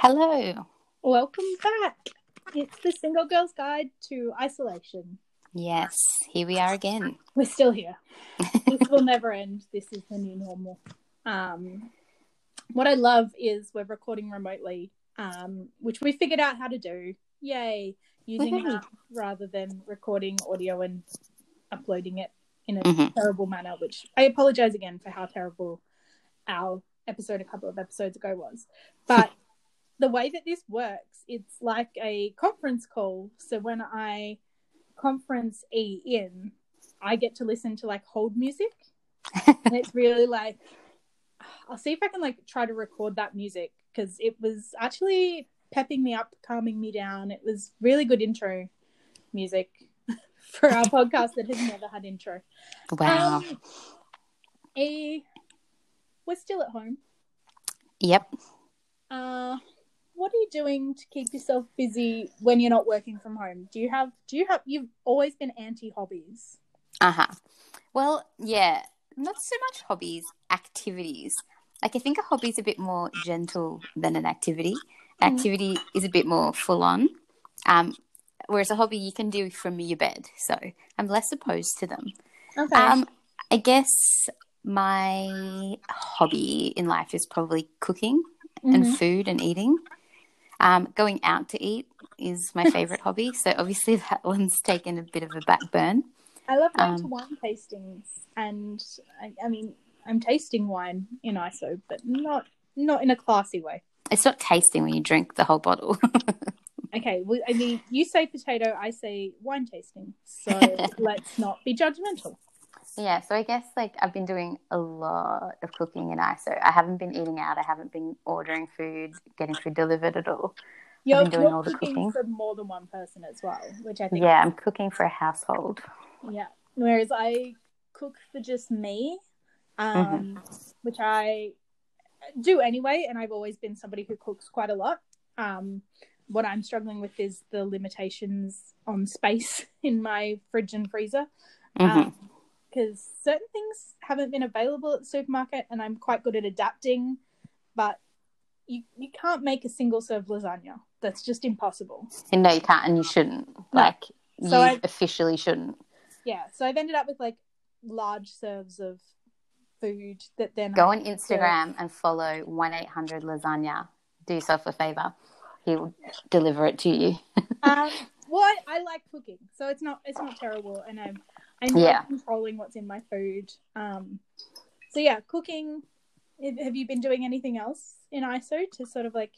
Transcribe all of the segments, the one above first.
Hello. Welcome back. It's the Single Girl's Guide to Isolation. Yes, here we are again. We're still here. this will never end. This is the new normal. Um, what I love is we're recording remotely, um, which we figured out how to do. Yay! Using app rather than recording audio and uploading it in a Mhm. terrible manner, which I apologize again for how terrible our episode a couple of episodes ago was. But the way that this works, it's like a conference call. So when I conference E in, I get to listen to like hold music. and it's really like I'll see if I can like try to record that music because it was actually pepping me up, calming me down. It was really good intro music for our podcast that has never had intro. Wow. Um, E, we're still at home. yep. Uh, what are you doing to keep yourself busy when you're not working from home? Do you have? Do you have? You've always been anti hobbies. Uh huh. Well, yeah, not so much hobbies, activities. Like, I think a hobby is a bit more gentle than an activity. Mhm. Activity is a bit more full on. Um, whereas a hobby you can do from your bed. So I'm less opposed to them. Okay. Um, I guess my hobby in life is probably cooking and Mhm. food and eating. Um, going out to eat is my favorite hobby. So obviously that one's taken a bit of a back burn. I love going to um, wine tastings, and I, I mean, I'm tasting wine in ISO, but not not in a classy way. It's not tasting when you drink the whole bottle. Okay, well, I mean, you say potato, I say wine tasting, so let's not be judgmental. Yeah, so I guess like I've been doing a lot of cooking in ISO. I haven't been eating out. I haven't been ordering food, getting food delivered at all. You're, been doing all the cooking, cooking. for more than one person as well, which I think Yeah, I'm cooking for a household. Yeah. Whereas I cook for just me, um, Mm-hmm. which I do anyway, and I've always been somebody who cooks quite a lot. Um, what I'm struggling with is the limitations on space in my fridge and freezer. Mhm. Because certain things haven't been available at the supermarket, and I'm quite good at adapting, but you, you can't make a single serve lasagna. That's just impossible. And no, you can't, and you shouldn't. Like you So I- officially shouldn't. Yeah. So I've ended up with like large serves of food that then Go I on Instagram and follow one eight hundred lasagna. Do yourself a favor. He'll deliver it to you. um, well, I, I like cooking, so it's not it's not terrible, and I'm I'm Yeah. controlling what's in my food. Um, so yeah, cooking. Have have you been doing anything else in ISO to sort of like?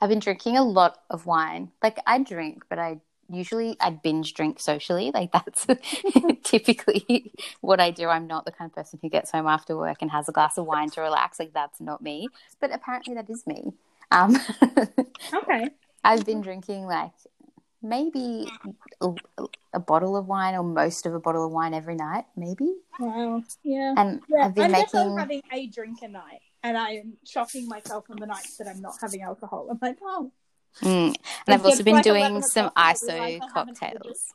I've been drinking a lot of wine. Like I drink, but I usually I binge drink socially. Like that's typically what I do. I'm not the kind of person who gets home after work and has a glass of wine to relax. Like that's not me. But apparently that is me. Um, Okay. I've been drinking like maybe a, a bottle of wine or most of a bottle of wine every night, maybe. Wow. Yeah. And Yeah. I've been I'm making having a drink a night, and I am shocking myself on the nights that I'm not having alcohol. I'm like, oh, Mm. and I've also been like doing some o'clock and I'll be ISO like, I haven't had it. cocktails.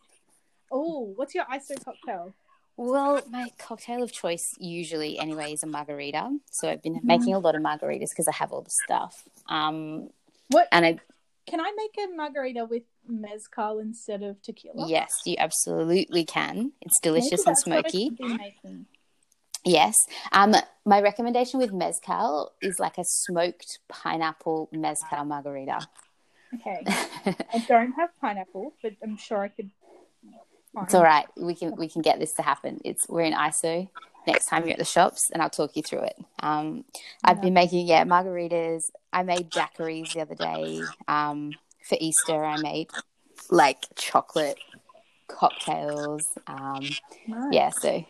oh, what's your ISO cocktail? Well, my cocktail of choice usually, anyway, is a margarita. So I've been Mhm. making a lot of margaritas because I have all the stuff. Um, What and I, can I make a margarita with mezcal instead of tequila? yes, you absolutely can. It's delicious and that's what I smoky. should be making. Yes. Um, my recommendation with mezcal is like a smoked pineapple mezcal margarita. Okay. I don't have pineapple, but I'm sure I could. Find. It's all right. We can we can get this to happen. It's we're in ISO next time you're at the shops, and I'll talk you through it. Um, I've been making yeah margaritas. I made daiquiris the other day. Um, for Easter, I made like chocolate cocktails. Um, Nice. yeah, so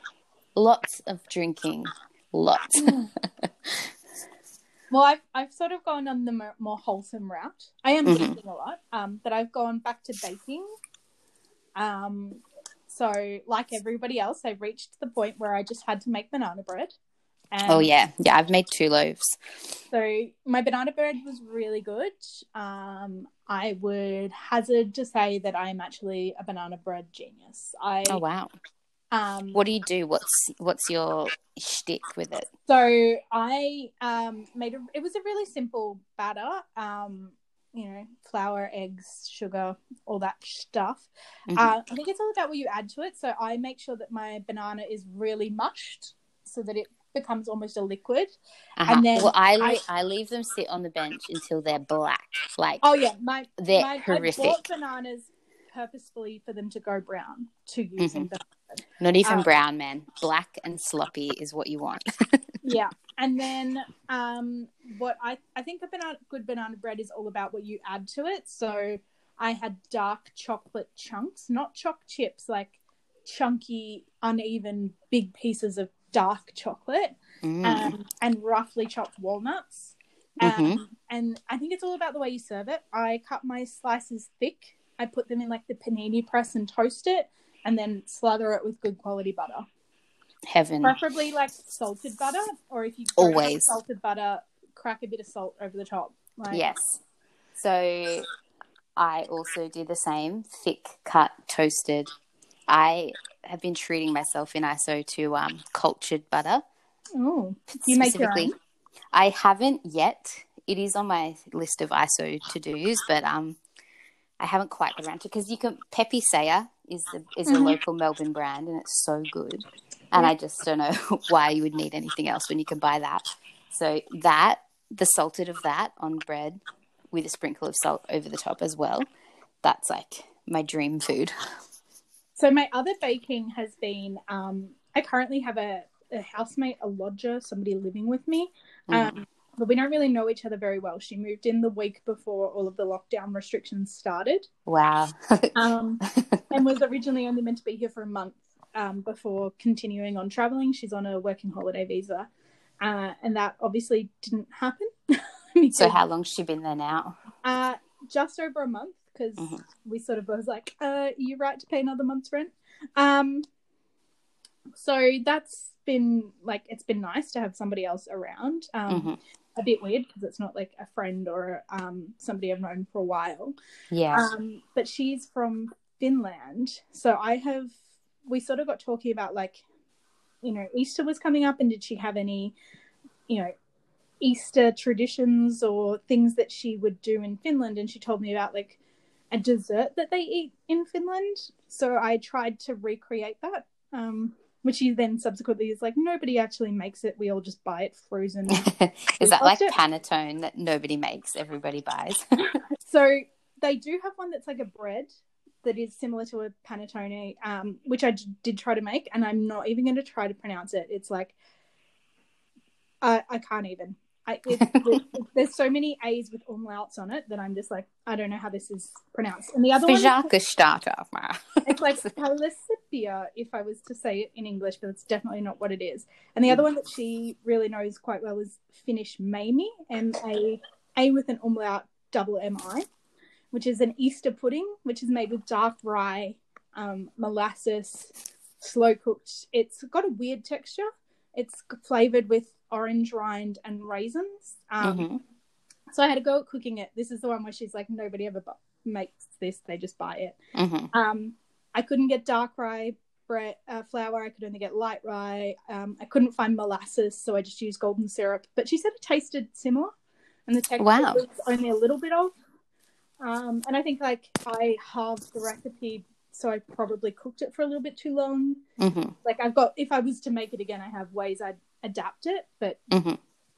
lots of drinking, lots. Well, I've I've sort of gone on the more, more wholesome route. I am Mhm. drinking a lot, um, but I've gone back to baking. Um, so like everybody else, I've reached the point where I just had to make banana bread. And oh yeah, yeah. I've made two loaves. So my banana bread was really good. Um, I would hazard to say that I'm actually a banana bread genius. I Oh wow. Um, What do you do? What's what's your shtick with it? So I um, made a. It was a really simple batter. Um, you know, flour, eggs, sugar, all that stuff. Mhm. Uh, I think it's all about what you add to it. So I make sure that my banana is really mushed, so that it becomes almost a liquid. Uh-huh. and then well, I, le- I- I leave them sit on the bench until they're black, like Oh yeah, my They're my, I horrific. bought bananas purposefully for them to go brown to use in Mhm. banana. not even uh, brown, man. Black and sloppy is what you want. yeah and then um what i i think a banana good banana bread is all about what you add to it. So i had dark chocolate chunks not choc chips like chunky uneven big pieces of dark chocolate Mm. um, and roughly chopped walnuts. Um, Mhm. and i think it's all about the way you serve it. I cut my slices thick. I put them in like the panini press and toast it and then slather it with good quality butter Heaven. preferably like salted butter, or if you Always. salted butter, crack a bit of salt over the top. Like, Yes. So I also do the same, thick cut, toasted. I have been treating myself in ISO to um, cultured butter. Oh, you make your own. I haven't yet. It is on my list of ISO to dos, but um, I haven't quite got around to because you can Pepe Saya is the is a Mhm. local Melbourne brand and it's so good. And I just don't know why you would need anything else when you can buy that. So that the salted of that on bread with a sprinkle of salt over the top as well. That's like my dream food. So my other baking has been. Um, I currently have a, a housemate, a lodger, somebody living with me. Mhm. Um, but we don't really know each other very well. She moved in the week before all of the lockdown restrictions started. Wow. um, and was originally only meant to be here for a month um, before continuing on traveling. She's on a working holiday visa, uh, and that obviously didn't happen. so how long's she been there now? uh, just over a month because Mhm. we sort of was like, uh, "You right to pay another month's rent." Um, so that's been like it's been nice to have somebody else around. Um, Mhm. A bit weird because it's not like a friend or um, somebody I've known for a while. Yeah. Um, but she's from Finland. So I have, we sort of got talking about like, you know, Easter was coming up and did she have any, you know, Easter traditions or things that she would do in Finland? And she told me about like a dessert that they eat in Finland. So I tried to recreate that. Um, which she then subsequently is like, nobody actually makes it. We all just buy it frozen. Is that like it. panettone that nobody makes, everybody buys? So they do have one that's like a bread that is similar to a panettone, um, which I d- did try to make, and I'm not even going to try to pronounce it. It's like I I can't even. I, it, it- there's so many A's with umlauts on it that I'm just like I don't know how this is pronounced. And the other one, is- it's like Palicipia, if I was to say it in English, but it's definitely not what it is. And the other one that she really knows quite well is Finnish Mamie, M A A with an umlaut, double M I, which is an Easter pudding, which is made with dark rye, um, molasses, slow cooked. It's got a weird texture. It's flavored with orange rind and raisins. Um, hmm So I had to go at cooking it. This is the one where she's like, nobody ever bu- makes this; they just buy it. hmm Um, I couldn't get dark rye bread uh, flour. I could only get light rye. Um, I couldn't find molasses, so I just used golden syrup. But she said it tasted similar, and the texture Wow. was only a little bit off. Um, and I think like I halved the recipe, so I probably cooked it for a little bit too long. hmm Like I've got, if I was to make it again, I have ways I'd adapt it. But hmm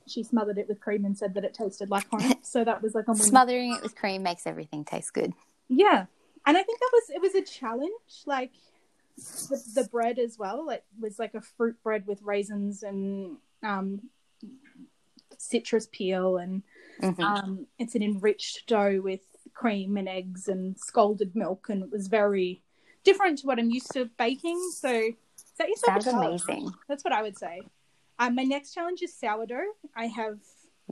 she smothered it with cream and said that it tasted like home. So that was like a. Smothering it with cream makes everything taste good. Yeah, and I think that was it was a challenge. Like the, the bread as well, like was like a fruit bread with raisins and um, citrus peel, and Mhm. um, it's an enriched dough with cream and eggs and scalded milk, and it was very different to what I'm used to baking. So yourself a Sounds amazing. That's what I would say. Um, my next challenge is sourdough. I have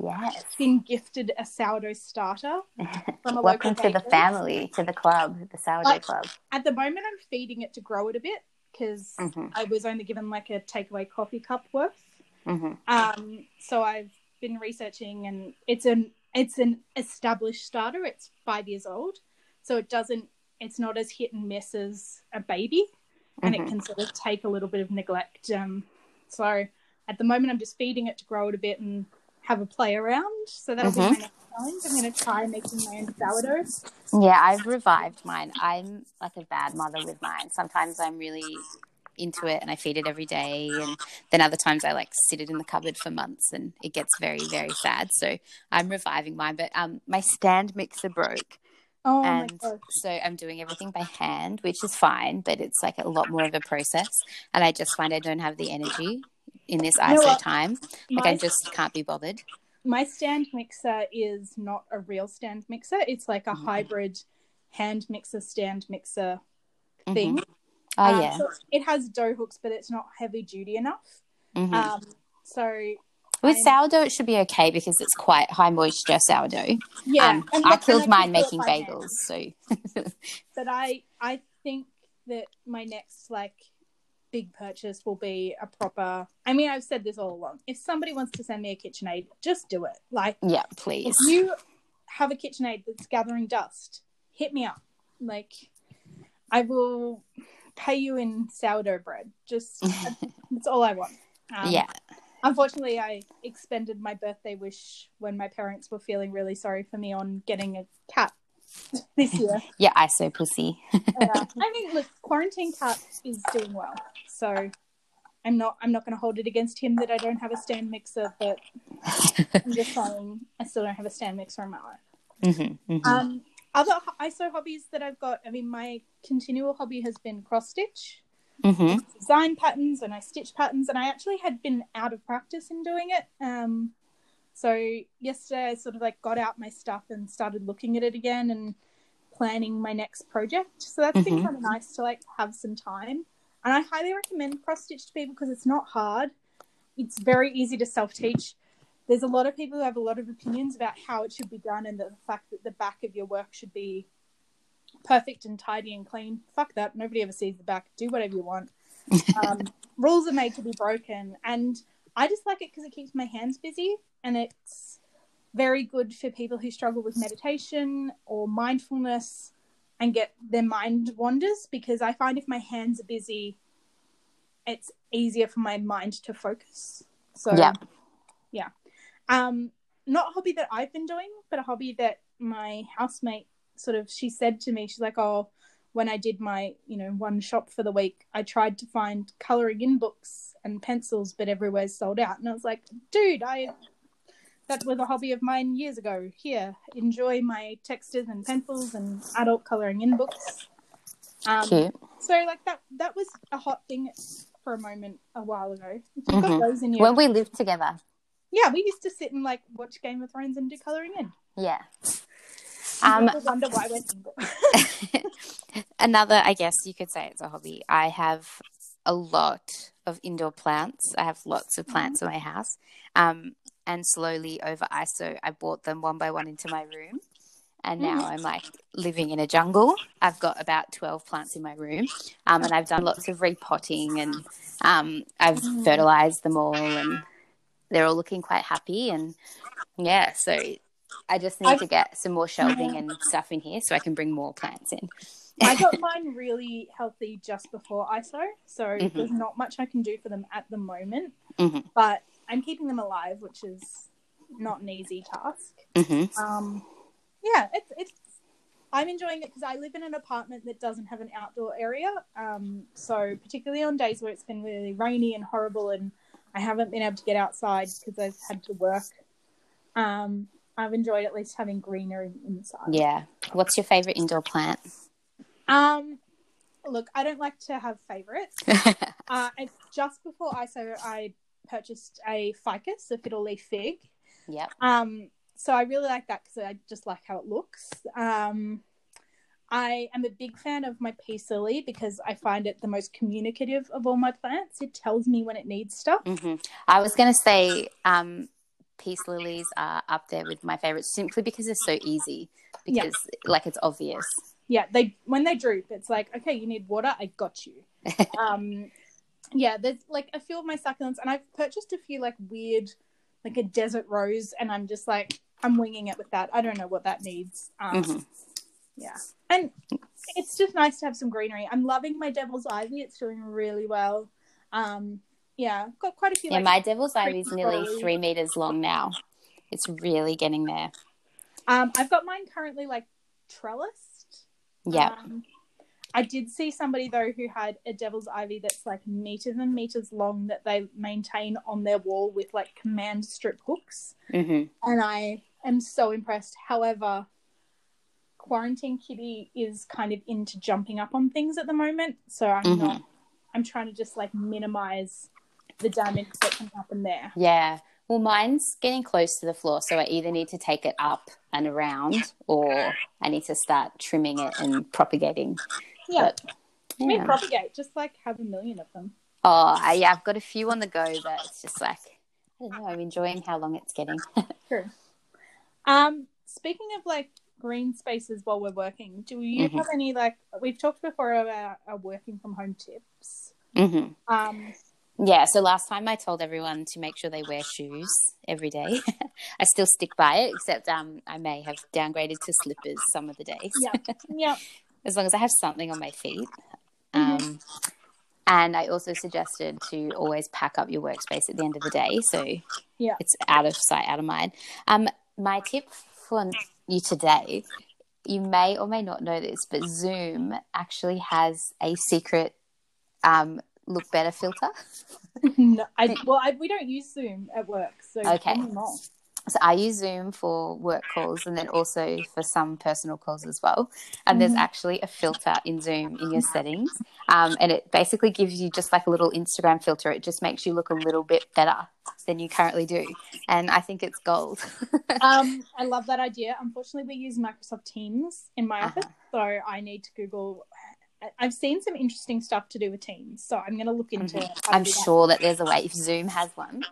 Yes. been gifted a sourdough starter from a Welcome local to the family, to the club, the sourdough Like- club. at the moment i'm feeding it to grow it a bit because Mhm. i was only given like a takeaway coffee cup worth hmm um so i've been researching and it's an it's an established starter it's five years old so it doesn't it's not as hit and miss as a baby and Mhm. it can sort of take a little bit of neglect. Um, so at the moment, I'm just feeding it to grow it a bit and have a play around. So that'll Mhm. be my next challenge. I'm going to try making my own sourdough. Yeah, I've revived mine. I'm like a bad mother with mine. Sometimes I'm really into it and I feed it every day, and then other times I like sit it in the cupboard for months and it gets very very sad. So I'm reviving mine, but um, my stand mixer broke, Oh and so I'm doing everything by hand, which is fine, but it's like a lot more of a process, and I just find I don't have the energy in this ISO what? time. Like I just can't be bothered. my stand mixer is not a real stand mixer. It's like a Mhm. hybrid hand mixer, stand mixer Mhm. thing. Oh Um, yeah. so it has dough hooks, but it's not heavy duty enough. Mhm. Um, so With I'm- sourdough, it should be okay because it's quite high moisture sourdough. yeah, um, I killed mine can do it making by hand. bagels. So But I I think that my next like big purchase will be a proper. I mean, I've said this all along. If somebody wants to send me a KitchenAid, just do it. Like yeah, please. if you have a KitchenAid that's gathering dust, hit me up. Like I will pay you in sourdough bread. Just that's all I want. Um, yeah, Unfortunately, I expended my birthday wish when my parents were feeling really sorry for me on getting a cat this year. yeah, ISO pussy. Yeah. I mean, look, quarantine cat is doing well, so I'm not. I'm not going to hold it against him that I don't have a stand mixer, but I'm just saying I still don't have a stand mixer in my life. hmm hmm Um, other ISO hobbies that I've got. I mean, my continual hobby has been cross stitch. hmm design patterns and I stitch patterns, and I actually had been out of practice in doing it. Um, so yesterday I sort of like got out my stuff and started looking at it again and planning my next project. So that's been Mhm. kind of nice to like have some time. And I highly recommend cross stitch to people because it's not hard. It's very easy to self teach. There's a lot of people who have a lot of opinions about how it should be done and the fact that the back of your work should be perfect and tidy and clean. Fuck that. Nobody ever sees the back. Do whatever you want. Um, rules are made to be broken. And I just like it because it keeps my hands busy and it's very good for people who struggle with meditation or mindfulness and get their mind wanders because I find if my hands are busy, it's easier for my mind to focus. So, Yeah. yeah. Um, not a hobby that I've been doing, but a hobby that my housemate sort of she said to me, she's like, Oh, when I did my, you know, one shop for the week, I tried to find colouring in books and pencils, but everywhere's sold out. And I was like, dude, I that was a hobby of mine years ago. Here, enjoy my textures and pencils and adult colouring in books. Um, Cute. so like that that was a hot thing for a moment a while ago. If you've got Mhm. those in your When we lived together. Yeah, we used to sit and like watch Game of Thrones and do colouring in. Yeah. Um, wonder why we're single. Another, I guess you could say it's a hobby. I have a lot of indoor plants. I have lots of plants in my house. Um, and slowly over ISO, I brought them one by one into my room. And now Mhm. I'm like living in a jungle. I've got about 12 plants in my room. Um, and I've done lots of repotting and um, I've Mm. fertilized them all and they're all looking quite happy. And yeah, so I just need I've- to get some more shelving and stuff in here so I can bring more plants in. I got mine really healthy just before ISO, so Mhm. there's not much I can do for them at the moment. Mhm. But I'm keeping them alive, which is not an easy task. hmm Um, yeah, it's it's. I'm enjoying it because I live in an apartment that doesn't have an outdoor area. Um, so particularly on days where it's been really rainy and horrible, and I haven't been able to get outside because I've had to work. Um, I've enjoyed at least having greenery inside. Yeah. What's your favorite indoor plant? Um, look, I don't like to have favorites. Uh, it's just before ISO, I purchased a ficus, a fiddle leaf fig. yep. Um, so I really like that because I just like how it looks. Um, I am a big fan of my peace lily because I find it the most communicative of all my plants. It tells me when it needs stuff. hmm I was going to say um, peace lilies are up there with my favorites simply because they're so easy. Yeah. Because, like, it's obvious. Yeah, they when they droop, it's like okay, you need water, I got you. um, yeah, there's like a few of my succulents, and I've purchased a few like weird, like a desert rose, and I'm just like I'm winging it with that. I don't know what that needs. Um, Mhm. Yeah. And it's just nice to have some greenery. I'm loving my devil's ivy. It's doing really well. Um, yeah, got quite a few. Yeah, like, my devil's ivy is nearly early. three meters long now. It's really getting there. um, I've got mine currently like trellised. Yeah. Um, I did see somebody though who had a devil's ivy that's like meters and meters long that they maintain on their wall with like command strip hooks, hmm and I am so impressed. However, quarantine kitty is kind of into jumping up on things at the moment, so I'm Mhm. not. I'm trying to just like minimize the damage that can happen there. Yeah. Well, mine's getting close to the floor, so I either need to take it up and around, or I need to start trimming it and propagating. Yeah, But, mean propagate, just like have a million of them. Oh, I, yeah, I've got a few on the go, but it's just like I don't know. I'm enjoying how long it's getting. True. Um, speaking of like green spaces while we're working, do you Mhm. have any like we've talked before about our working from home tips? hmm Um, Yeah. So last time I told everyone to make sure they wear shoes every day. I still stick by it, except um, I may have downgraded to slippers some of the days. yeah, yeah, as long as I have something on my feet. Mhm. Um, and I also suggested to always pack up your workspace at the end of the day, so Yeah. it's out of sight, out of mind. Um, my tip for you today, you may or may not know this, but Zoom actually has a secret um, look better filter. no, I, well, I, we don't use Zoom at work, so Okay. tell me more. So I use Zoom for work calls and then also for some personal calls as well. And there's Mhm. actually a filter in Zoom in your settings. Um, and it basically gives you just like a little Instagram filter. It just makes you look a little bit better than you currently do. And I think it's gold. Um, I love that idea. Unfortunately, we use Microsoft Teams in my Uh-huh. office, so I need to Google. I've seen some interesting stuff to do with Teams, so I'm going to look into. Mhm. to I'm do that. sure that there's a way if Zoom has one.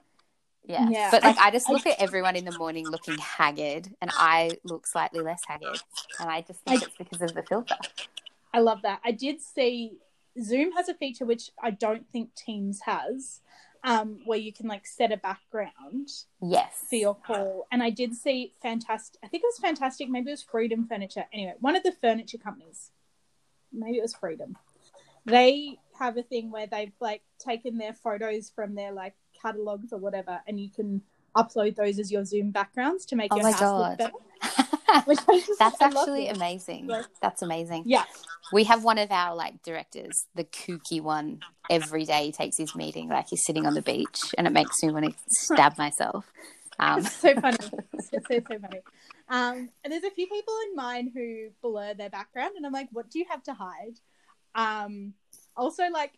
Yeah. Yeah. But like I just I- look at everyone in the morning looking haggard and I look slightly less haggard. And I just think I- it's because of the filter. I love that. I did see Zoom has a feature which I don't think Teams has, um, where you can like set a background Yes. for your call. And I did see fantastic. I think it was fantastic. Maybe it was Freedom Furniture. Anyway, one of the furniture companies. Maybe it was Freedom. They have a thing where they've like taken their photos from their like catalogs or whatever, and you can upload those as your Zoom backgrounds to make Oh your house God. look better. That's actually amazing. Like- That's amazing. Yeah, We have one of our like directors, the kooky one. Every day he takes his meeting, like he's sitting on the beach, and it makes me want to stab myself. Um, It's so funny. It's so, so, so funny. Um, and there's a few people in mine who blur their background, and I'm like, what do you have to hide? Um, also, like,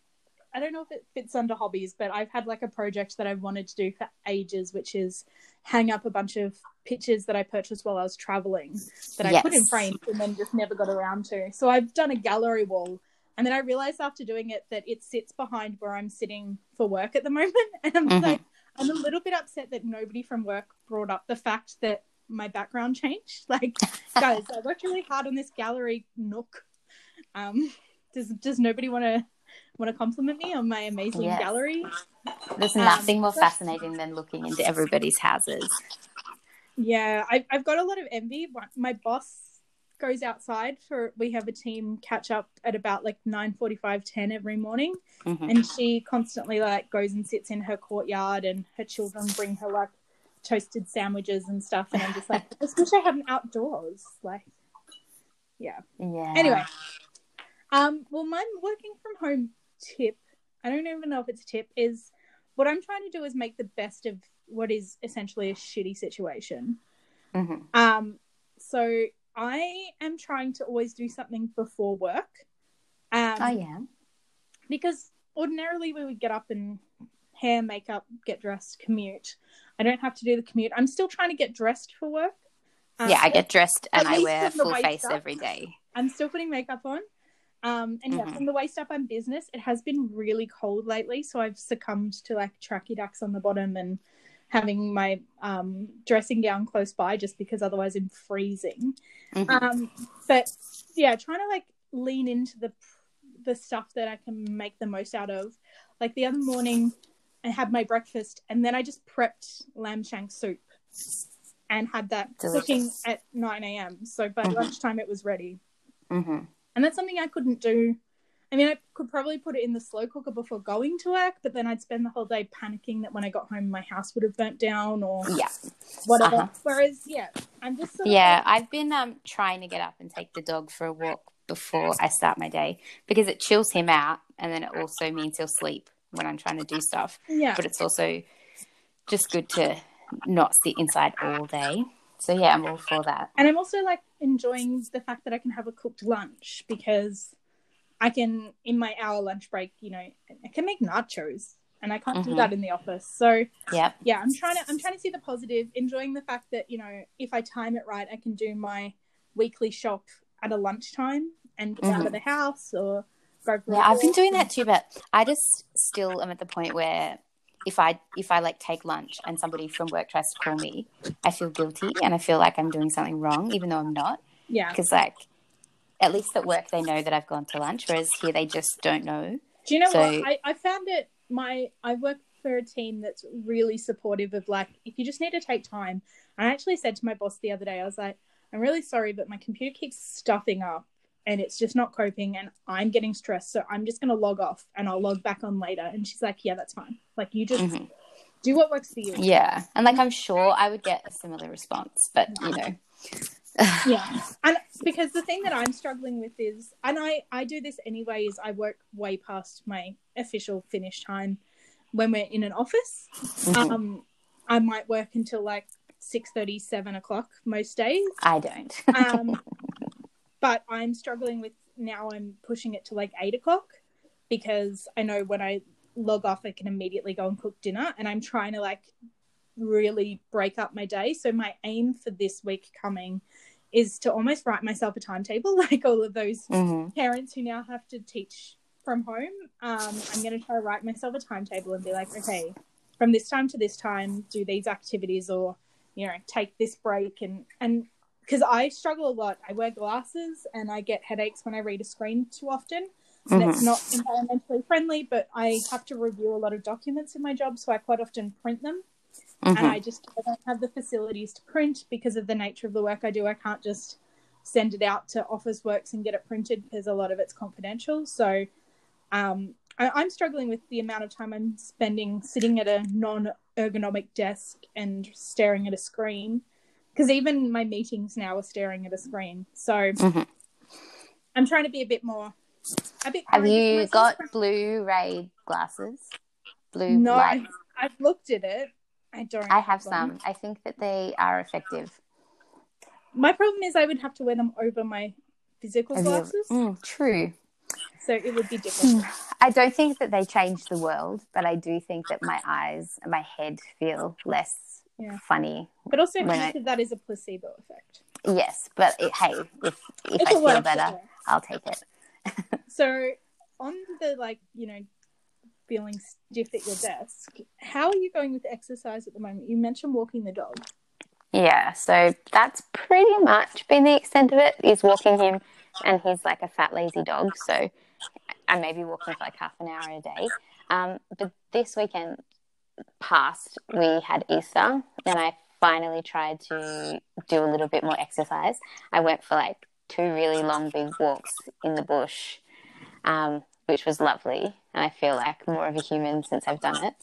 I don't know if it fits under hobbies, but I've had like a project that I've wanted to do for ages, which is hang up a bunch of pictures that I purchased while I was traveling that I put in Yes. frames and then just never got around to. So I've done a gallery wall. And then I realized after doing it that it sits behind where I'm sitting for work at the moment. And I'm Mhm. like, I'm a little bit upset that nobody from work brought up the fact that my background changed. Like, guys, I worked really hard on this gallery nook. Um, does does nobody want to want to compliment me on my amazing Yes. gallery? there's Um, nothing more fascinating than looking into everybody's houses. Yeah, I, I've got a lot of envy. My boss goes outside for we have a team catch up at about like 9 45 10 every morning Mhm. and she constantly like goes and sits in her courtyard and her children bring her like toasted sandwiches and stuff and i'm just like i just wish i had an outdoors like yeah Yeah. anyway um well my working from home tip i don't even know if it's a tip is what i'm trying to do is make the best of what is essentially a shitty situation Mhm. um so i am trying to always do something before work um Oh yeah. because ordinarily we would get up and hair, makeup, get dressed, commute. I don't have to do the commute. I'm still trying to get dressed for work. Um, yeah, I get dressed and I wear full face up. every day. I'm still putting makeup on. Um, and yeah, Mhm. from the waist up, I'm business. It has been really cold lately, so I've succumbed to like tracky ducks on the bottom and having my um, dressing gown close by, just because otherwise I'm freezing. Mhm. Um, but yeah, trying to like lean into the the stuff that I can make the most out of. Like the other morning, I had my breakfast and then I just prepped lamb shank soup and had that Delicious. cooking at nine a.m. So by Mhm. lunchtime it was ready. hmm And that's something I couldn't do. I mean, I could probably put it in the slow cooker before going to work, but then I'd spend the whole day panicking that when I got home, my house would have burnt down or Yeah. whatever. Uh-huh. Whereas, yeah, I'm just sort of Yeah, like- I've been um trying to get up and take the dog for a walk before I start my day because it chills him out and then it also means he'll sleep when I'm trying to do stuff. yeah. But it's also just good to not sit inside all day. So yeah, I'm all for that. And I'm also like enjoying the fact that I can have a cooked lunch because I can, in my hour lunch break, you know, I can make nachos, and I can't do Mhm. that in the office. So yeah, yeah, I'm trying to I'm trying to see the positive, enjoying the fact that you know if I time it right, I can do my weekly shop at a lunchtime and get out of the house or go Yeah, I've been doing that too, but I just still am at the point where if I if I like take lunch and somebody from work tries to call me, I feel guilty and I feel like I'm doing something wrong, even though I'm not. Yeah. Because like, at least at work they know that I've gone to lunch, whereas here they just don't know. Do you know So- what? I, I found it my I work for a team that's really supportive of like if you just need to take time. I actually said to my boss the other day, I was like, I'm really sorry, but my computer keeps stuffing up and it's just not coping and I'm getting stressed. So I'm just gonna log off and I'll log back on later. And she's like, Yeah, that's fine. Like you just Mhm. do what works for you. Yeah, and like I'm sure I would get a similar response, but you know, yeah and because the thing that i'm struggling with is and i i do this anyway is i work way past my official finish time when we're in an office Mhm. um i might work until like six thirty, seven o'clock most days I don't. um but i'm struggling with now i'm pushing it to like eight o'clock because i know when i log off i can immediately go and cook dinner. And i'm trying to like really break up my day. So my aim for this week coming is to almost write myself a timetable like all of those Mhm. parents who now have to teach from home. Um, i'm going to try to write myself a timetable and be like okay from this time to this time do these activities or you know take this break and and because i struggle a lot i wear glasses and i get headaches when i read a screen too often and it's Mhm. not environmentally friendly but i have to review a lot of documents in my job so i quite often print them and Mhm. I just I don't have the facilities to print because of the nature of the work I do. I can't just send it out to Officeworks and get it printed because a lot of it's confidential. So um, I, I'm struggling with the amount of time I'm spending sitting at a non-ergonomic desk and staring at a screen. Because even my meetings now are staring at a screen. So Mhm. I'm trying to be a bit more. A bit Have you got Blu-ray glasses? Blue No, light. I've, I've looked at it. I don't. I have them. some. I think that they are effective. My problem is I would have to wear them over my physical Have you- glasses, Mm, true. so it would be different. I don't think that they change the world, but I do think that my eyes and my head feel less Yeah. funny. But also, When I- of that is a placebo effect? Yes, but it, hey, if if I feel better. I'll take it. So, on the like, you know, feeling stiff at your desk, how are you going with exercise at the moment? You mentioned walking the dog. Yeah, so that's pretty much been the extent of it. Is walking him, and he's like a fat, lazy dog. So I may be walking for like half an hour a day. Um, but this weekend past, we had Easter, and I finally tried to do a little bit more exercise. I went for like two really long, big walks in the bush, um, which was lovely, and I feel like more of a human since I've done it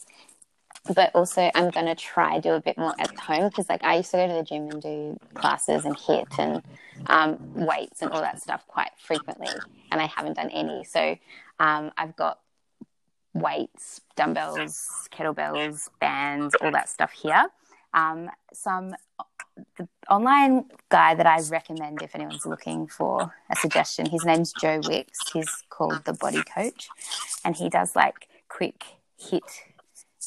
but also I'm to try do a bit more at home because like I used to go to the gym and do classes and HIIT and um, weights and all that stuff quite frequently and I haven't done any so um, I've got weights dumbbells kettlebells bands all that stuff here um, some the online guy that I recommend if anyone's looking for a suggestion his name's Joe Wicks he's called the body coach and he does like quick HIIT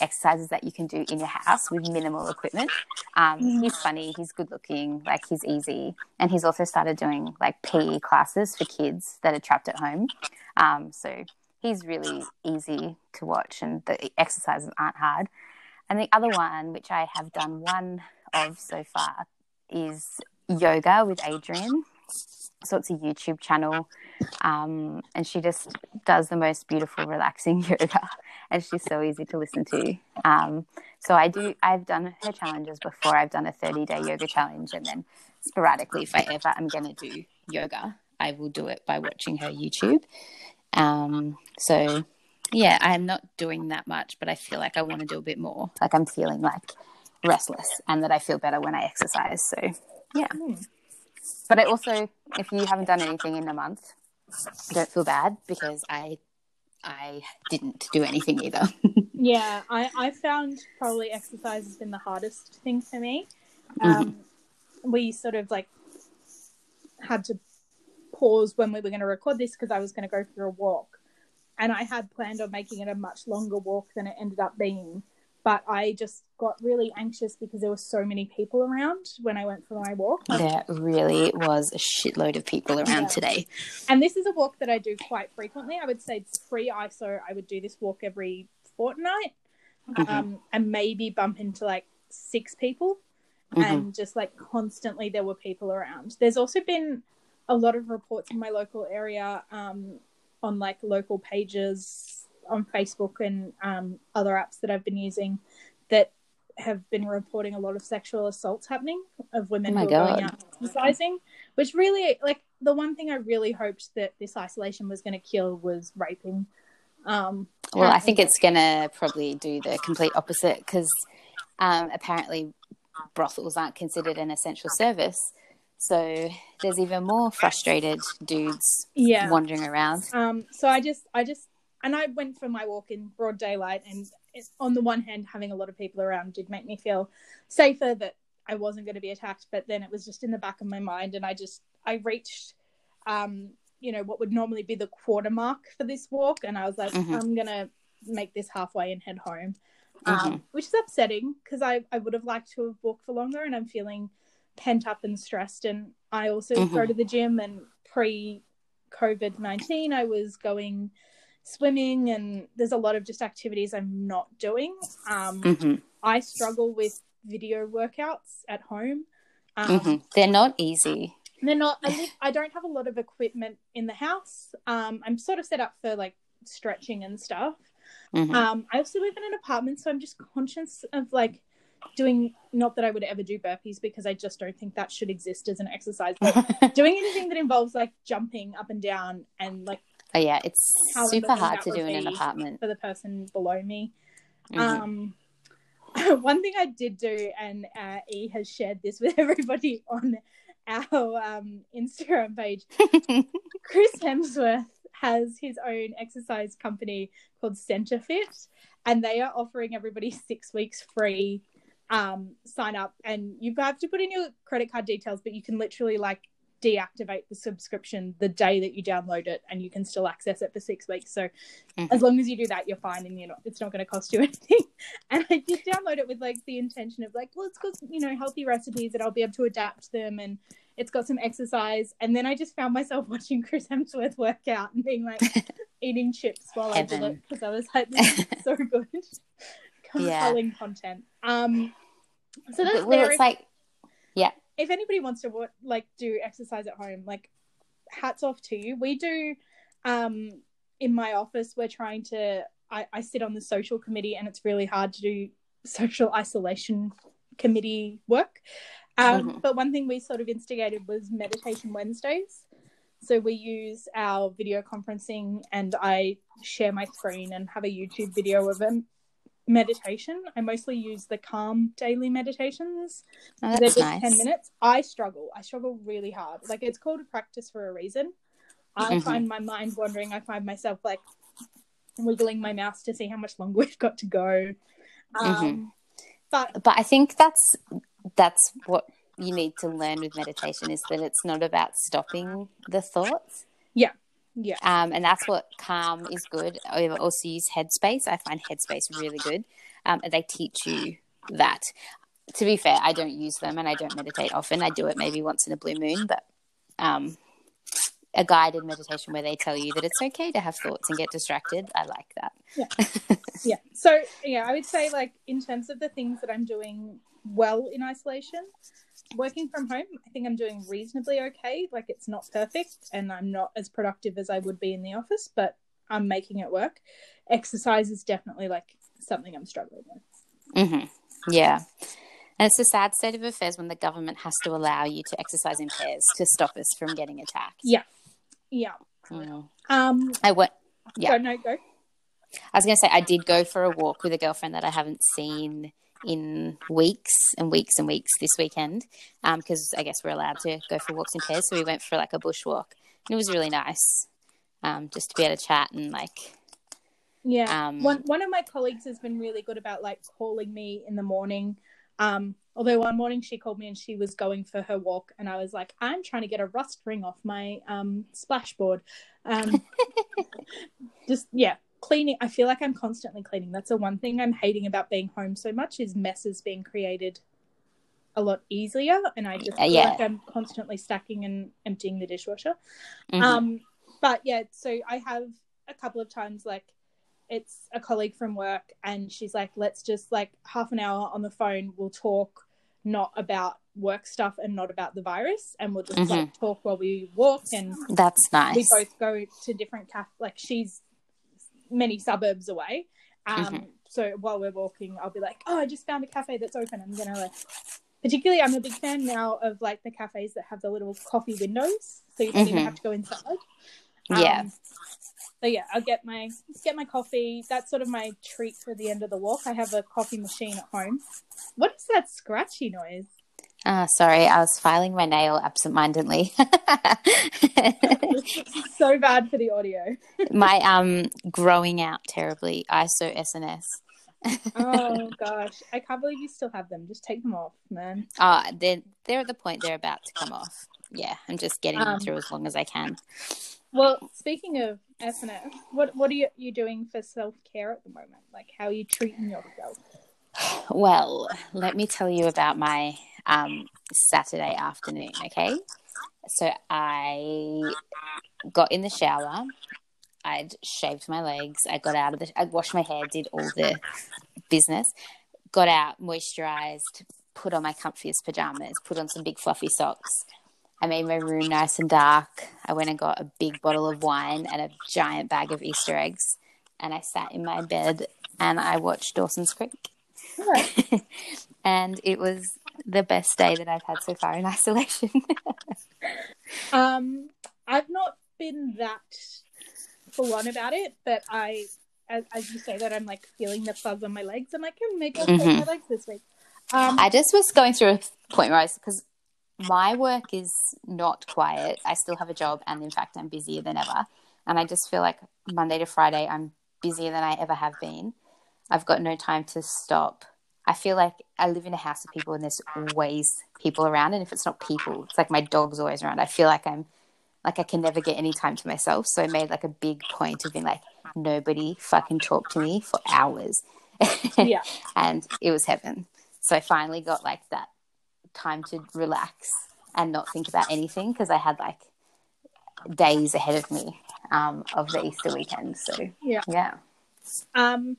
exercises that you can do in your house with minimal equipment. Um, he's funny, he's good looking, like he's easy, and he's also started doing like PE classes for kids that are trapped at home. Um, so he's really easy to watch, and the exercises aren't hard. And the other one, which I have done one of so far, is yoga with Adriene. So it's a YouTube channel, um, and she just does the most beautiful, relaxing yoga, and she's so easy to listen to. Um, so I do. I've done her challenges before. I've done a thirty-day yoga challenge, and then sporadically, if I ever am going to do yoga, I will do it by watching her YouTube. Um, so yeah, I'm not doing that much, but I feel like I want to do a bit more. Like I'm feeling like restless and that I feel better when I exercise. So yeah. Mm. But I also, if you haven't done anything in a month, don't feel bad because I I didn't do anything either. Yeah, I, I found probably exercise has been the hardest thing for me. Um, We sort of like had to pause when we were going to record this because I was going to go for a walk. And I had planned on making it a much longer walk than it ended up being. But I just got really anxious because there were so many people around when I went for my walk. there really was a shitload of people around Yeah. today. And this is a walk that I do quite frequently. I would say it's pre ISO, I would do this walk every fortnight Mhm. um, and maybe bump into like six people. Mhm. And just like constantly there were people around. There's also been a lot of reports in my local area um, on like local pages on Facebook and um, other apps that I've been using that have been reporting a lot of sexual assaults happening of women Oh who are going out exercising, which really like the one thing I really hoped that this isolation was going to kill was raping. Um, Well, I think it's going to probably do the complete opposite because um, apparently brothels aren't considered an essential service. So there's even more frustrated dudes yeah. wandering around. Um, so I just, I just, and I went for my walk in broad daylight, and it, on the one hand, having a lot of people around did make me feel safer that I wasn't going to be attacked. But then it was just in the back of my mind, and I just, I reached, um, you know, what would normally be the quarter mark for this walk, and I was like, Mhm. I'm gonna make this halfway and head home, um, which is upsetting because I, I would have liked to have walked for longer, and I'm feeling pent up and stressed. And I also Mhm. go to the gym, and pre COVID 19, I was going swimming, and there's a lot of just activities I'm not doing. Um, hmm I struggle with video workouts at home. Um, hmm They're not easy. They're not. I, live, I don't have a lot of equipment in the house. Um, I'm sort of set up for like stretching and stuff. Mhm. Um, I also live in an apartment, so I'm just conscious of like doing. Not that I would ever do burpees because I just don't think that should exist as an exercise. But doing anything that involves like jumping up and down and like oh, yeah, it's super hard to do in an apartment. for the person below me. Mhm. Um, one thing I did do, and uh, E has shared this with everybody on our um, Instagram page. Chris Hemsworth has his own exercise company called Centerfit, and they are offering everybody six weeks free um, sign up. And you have to put in your credit card details, but you can literally like deactivate the subscription the day that you download it, and you can still access it for six weeks. So Mhm. as long as you do that, you're fine, and you're not. It's not going to cost you anything. And I did download it with like the intention of like, well, it's got you know healthy recipes that I'll be able to adapt them and it's got some exercise. And then I just found myself watching Chris Hemsworth work out and being like eating chips while I did it because I was like, this is so good. Yeah. Compelling content. Um, so that's well, there. it's like, yeah. if anybody wants to like do exercise at home, like hats off to you. We do um in my office we're trying to I, I sit on the social committee and it's really hard to do social isolation committee work. Um, Mhm. But one thing we sort of instigated was meditation Wednesdays. So we use our video conferencing and I share my screen and have a YouTube video of a meditation. I mostly use the calm daily meditations. oh, They're just nice. 10 minutes. I struggle. I struggle really hard. Like it's called a practice for a reason. I Mhm. find my mind wandering. I find myself like wiggling my mouse to see how much longer we've got to go. Um, Mm-hmm. But but I think that's that's what you need to learn with meditation is that it's not about stopping the thoughts. yeah, Um, and that's what calm is good. I also use Headspace. I find Headspace really good. Um, and they teach you that. To be fair, I don't use them and I don't meditate often. I do it maybe once in a blue moon, but um, a guided meditation where they tell you that it's okay to have thoughts and get distracted. I like that. Yeah. yeah. So yeah, I would say like in terms of the things that I'm doing well in isolation, working from home, I think I'm doing reasonably okay. Like it's not perfect, and I'm not as productive as I would be in the office, but I'm making it work. Exercise is definitely like something I'm struggling with. hmm Yeah. And it's a sad state of affairs when the government has to allow you to exercise in pairs to stop us from getting attacked. Yeah. Yeah. Mm. Um. I went. Yeah. Go, no, go. I was going to say I did go for a walk with a girlfriend that I haven't seen in weeks and weeks and weeks this weekend because I guess we're allowed to go for walks in pairs. So we went for like a bushwalk and it was really nice um, just to be able to chat and like Yeah. Um, one one of my colleagues has been really good about like calling me in the morning. Um, although one morning she called me and she was going for her walk, and I was like, I'm trying to get a rust ring off my um splashboard. Um, just yeah, cleaning. I feel like I'm constantly cleaning. That's the one thing I'm hating about being home so much is messes being created a lot easier, and I just Uh, feel yeah. like I'm constantly stacking and emptying the dishwasher. mhm. Um, but yeah, so I have a couple of times like it's a colleague from work and she's like, let's just like half an hour on the phone, we'll talk not about work stuff and not about the virus and we'll just like talk while we walk and that's nice. we both go to different caf like she's many suburbs away. Um Mhm. so while we're walking I'll be like, Oh, I just found a cafe that's open. I'm gonna like particularly I'm a big fan now of like the cafes that have the little coffee windows. So you don't even Mhm. have to go inside. Yeah. Um, so yeah, I'll get my get my coffee. That's sort of my treat for the end of the walk. I have a coffee machine at home. What is that scratchy noise? Ah, sorry, I was filing my nail absentmindedly. so bad for the audio. my um growing out terribly ISO SNS. Oh gosh, I can't believe you still have them. Just take them off, man. Ah, they're they're at the point they're about to come off. Yeah, I'm just getting them Um, through as long as I can. Well, speaking of SNS, what what are you, you doing for self care at the moment? Like, how are you treating yourself? Well, let me tell you about my um, Saturday afternoon, okay? So I got in the shower. I'd shaved my legs. I got out of the. I washed my hair. Did all the business. Got out, moisturized. Put on my comfiest pajamas. Put on some big fluffy socks. I made my room nice and dark. I went and got a big bottle of wine and a giant bag of Easter eggs. And I sat in my bed and I watched Dawson's Creek and it was the best day that I've had so far in isolation. Um, I've not been that full on about it, but I, as, as you say that, I'm like feeling the fuzz on my legs. I'm like, oh, maybe I'll Mhm. my legs this week. Um, I just was going through a point where I was because my work is not quiet. I still have a job, and in fact, I'm busier than ever. And I just feel like Monday to Friday, I'm busier than I ever have been. I've got no time to stop. I feel like I live in a house of people, and there's always people around. And if it's not people, it's like my dog's always around. I feel like I'm like I can never get any time to myself. So I made like a big point of being like, nobody fucking talk to me for hours. yeah, and it was heaven. So I finally got like that time to relax and not think about anything because I had like days ahead of me um, of the Easter weekend. So Yeah. yeah, um,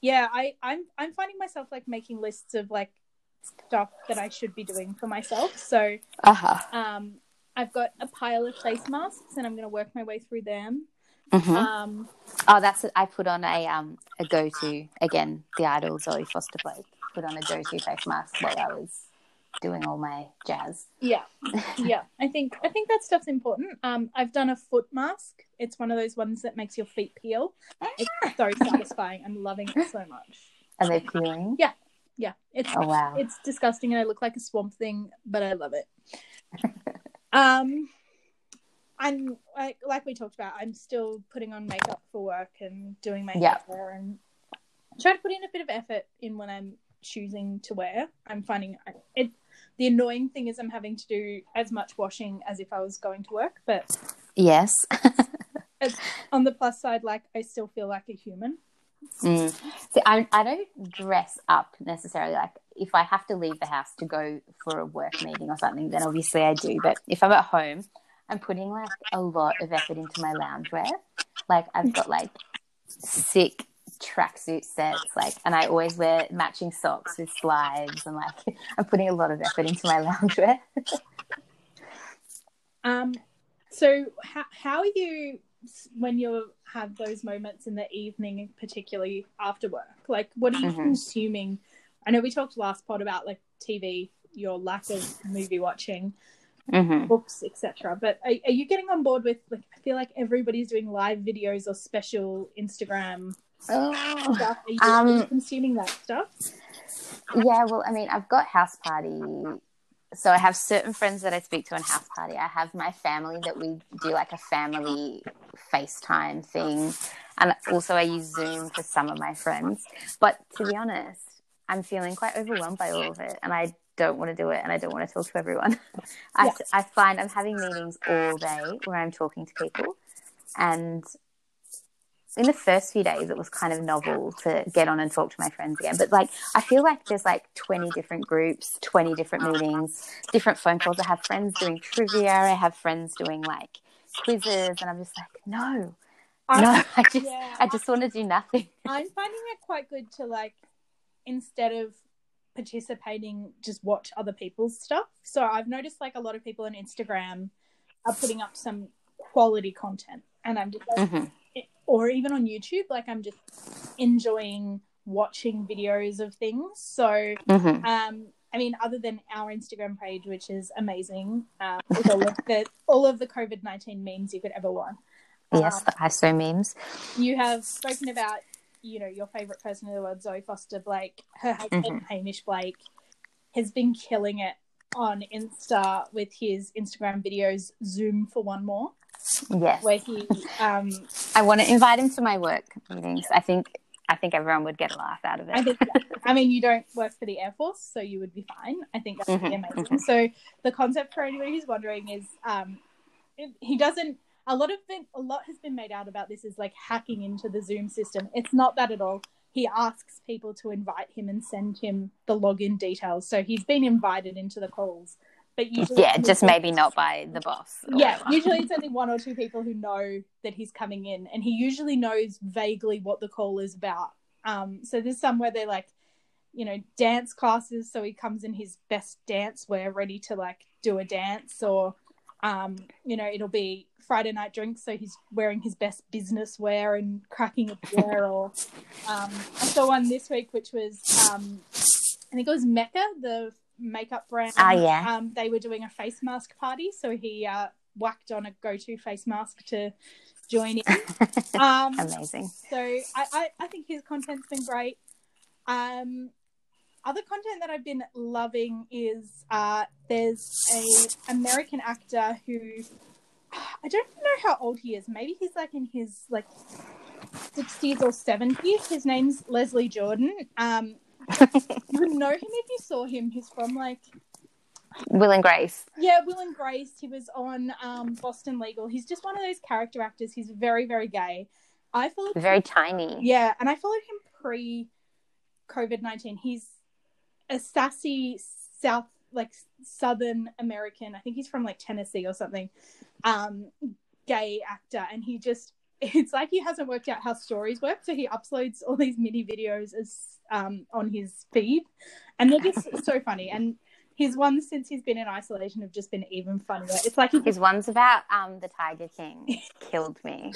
yeah. I, I'm, I'm finding myself like making lists of like stuff that I should be doing for myself. So, uh-huh. um, I've got a pile of face masks, and I'm going to work my way through them. Mhm. Um, Oh, that's it. I put on a um a go to again. The idol Zoe Foster Blake put on a go to face mask while I was doing all my jazz. Yeah, yeah. I think I think that stuff's important. Um, I've done a foot mask. It's one of those ones that makes your feet peel. It's so satisfying. I'm loving it so much. Are they peeling? Yeah, yeah. it's Oh wow. it's disgusting and I look like a swamp thing, but I love it. um, I'm like like we talked about. I'm still putting on makeup for work and doing my Yeah. hair and try to put in a bit of effort in when I'm choosing to wear. I'm finding it. The annoying thing is I'm having to do as much washing as if I was going to work, but yes. on the plus side, like I still feel like a human. Mm. See, I, I don't dress up necessarily. Like, if I have to leave the house to go for a work meeting or something, then obviously I do. But if I'm at home, I'm putting like a lot of effort into my loungewear. Like, I've got like sick tracksuit sets, like, and I always wear matching socks with slides, and like, I'm putting a lot of effort into my loungewear. Um, so how how are you when you have those moments in the evening, particularly after work? Like, what are you Mhm. consuming? I know we talked last pod about like TV, your lack of movie watching. hmm books, etc. But are, are you getting on board with like? I feel like everybody's doing live videos or special Instagram Oh. stuff. Are you, are you Um, consuming that stuff? Yeah, well, I mean, I've got house party. So I have certain friends that I speak to on house party. I have my family that we do like a family FaceTime thing. And also I use Zoom for some of my friends. But to be honest, I'm feeling quite overwhelmed by all of it. And I don't want to do it and I don't want to talk to everyone. I, Yeah. I find I'm having meetings all day where I'm talking to people. And in the first few days, it was kind of novel to get on and talk to my friends again. But like, I feel like there's like 20 different groups, 20 different meetings, different phone calls. I have friends doing trivia. I have friends doing like quizzes. And I'm just like, no, I- no, I just, yeah, I just want to do nothing. I'm finding it quite good to like instead of participating, just watch other people's stuff. So I've noticed like a lot of people on Instagram are putting up some quality content, and I'm just like, hmm or even on YouTube, like I'm just enjoying watching videos of things. So hmm um, I mean, other than our Instagram page, which is amazing, um, with all of the all of the COVID nineteen memes you could ever want. Yes, Um, the ISO memes. you have spoken about, you know, your favorite person in the world, Zoe Foster Blake. Her husband, Mhm. Hamish Blake, has been killing it on Insta with his Instagram videos, Zoom for one more, Yes. where he, um, I want to invite him to my work meetings. I think, I think everyone would get a laugh out of it. I think, I mean, you don't work for the Air Force, so you would be fine. I think that would be Mhm, amazing. So the concept for anybody who's wondering is, um, he doesn't. A lot of been, a lot has been made out about this is like hacking into the Zoom system. It's not that at all. He asks people to invite him and send him the login details. So he's been invited into the calls, but usually yeah, just maybe not by the boss. yeah, usually it's only one or two people who know that he's coming in, and he usually knows vaguely what the call is about. Um, so there's some where they're like, you know, dance classes, so he comes in his best dance wear, ready to like do a dance, or um, you know, it'll be Friday night drinks, so he's wearing his best business wear and cracking a beer, or um, I saw one this week which was um, I think it was Mecca, the makeup brand. Ah, yeah. Um, they were doing a face mask party, so he uh, whacked on a go-to face mask to join in. Um, Amazing. so I, I, I think his content's been great. Um, other content that I've been loving is uh, there's a American actor who I don't know how old he is. Maybe he's like in his like sixties or seventies. His name's Leslie Jordan. Um, you would know him if you saw him. He's from like Will and Grace. yeah, Will and Grace. He was on um, Boston Legal. He's just one of those character actors. He's very, very gay. I followed Very tiny. yeah, and I followed him pre COVID nineteen. He's a sassy South like Southern American. I think he's from like Tennessee or something. Um, gay actor, and he just it's like he hasn't worked out how stories work, so he uploads all these mini videos as um on his feed, and they're just so funny. And his ones since he's been in isolation have just been even funnier. It's like His ones about um the Tiger King killed me.